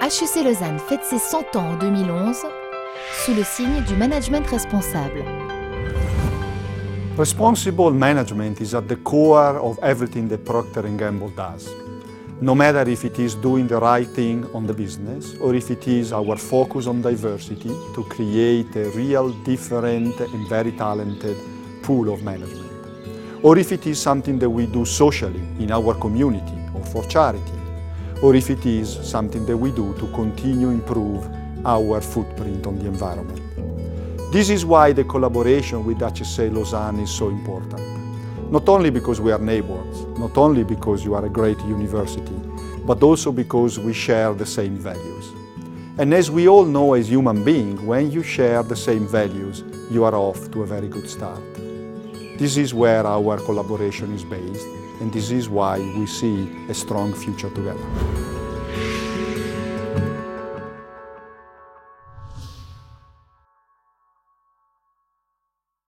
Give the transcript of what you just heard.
HEC Lausanne fête ses 100 ans en 2011 sous le signe du management responsable. Responsible management is at the core of everything that Procter Gamble does. No matter if it is doing the right thing on the business or if it is our focus on diversity to create a real different and very talented pool of management. Or if it is something that we do socially in our community or for charity. Or if it is something that we do to continue improve our footprint on the environment. This is why the collaboration with HEC Lausanne is so important. Not only because we are neighbors, not only because you are a great university, but also because we share the same values. And as we all know as human beings, when you share the same values, you are off to a very good start. This is where our collaboration is based, and this is why we see a strong future together.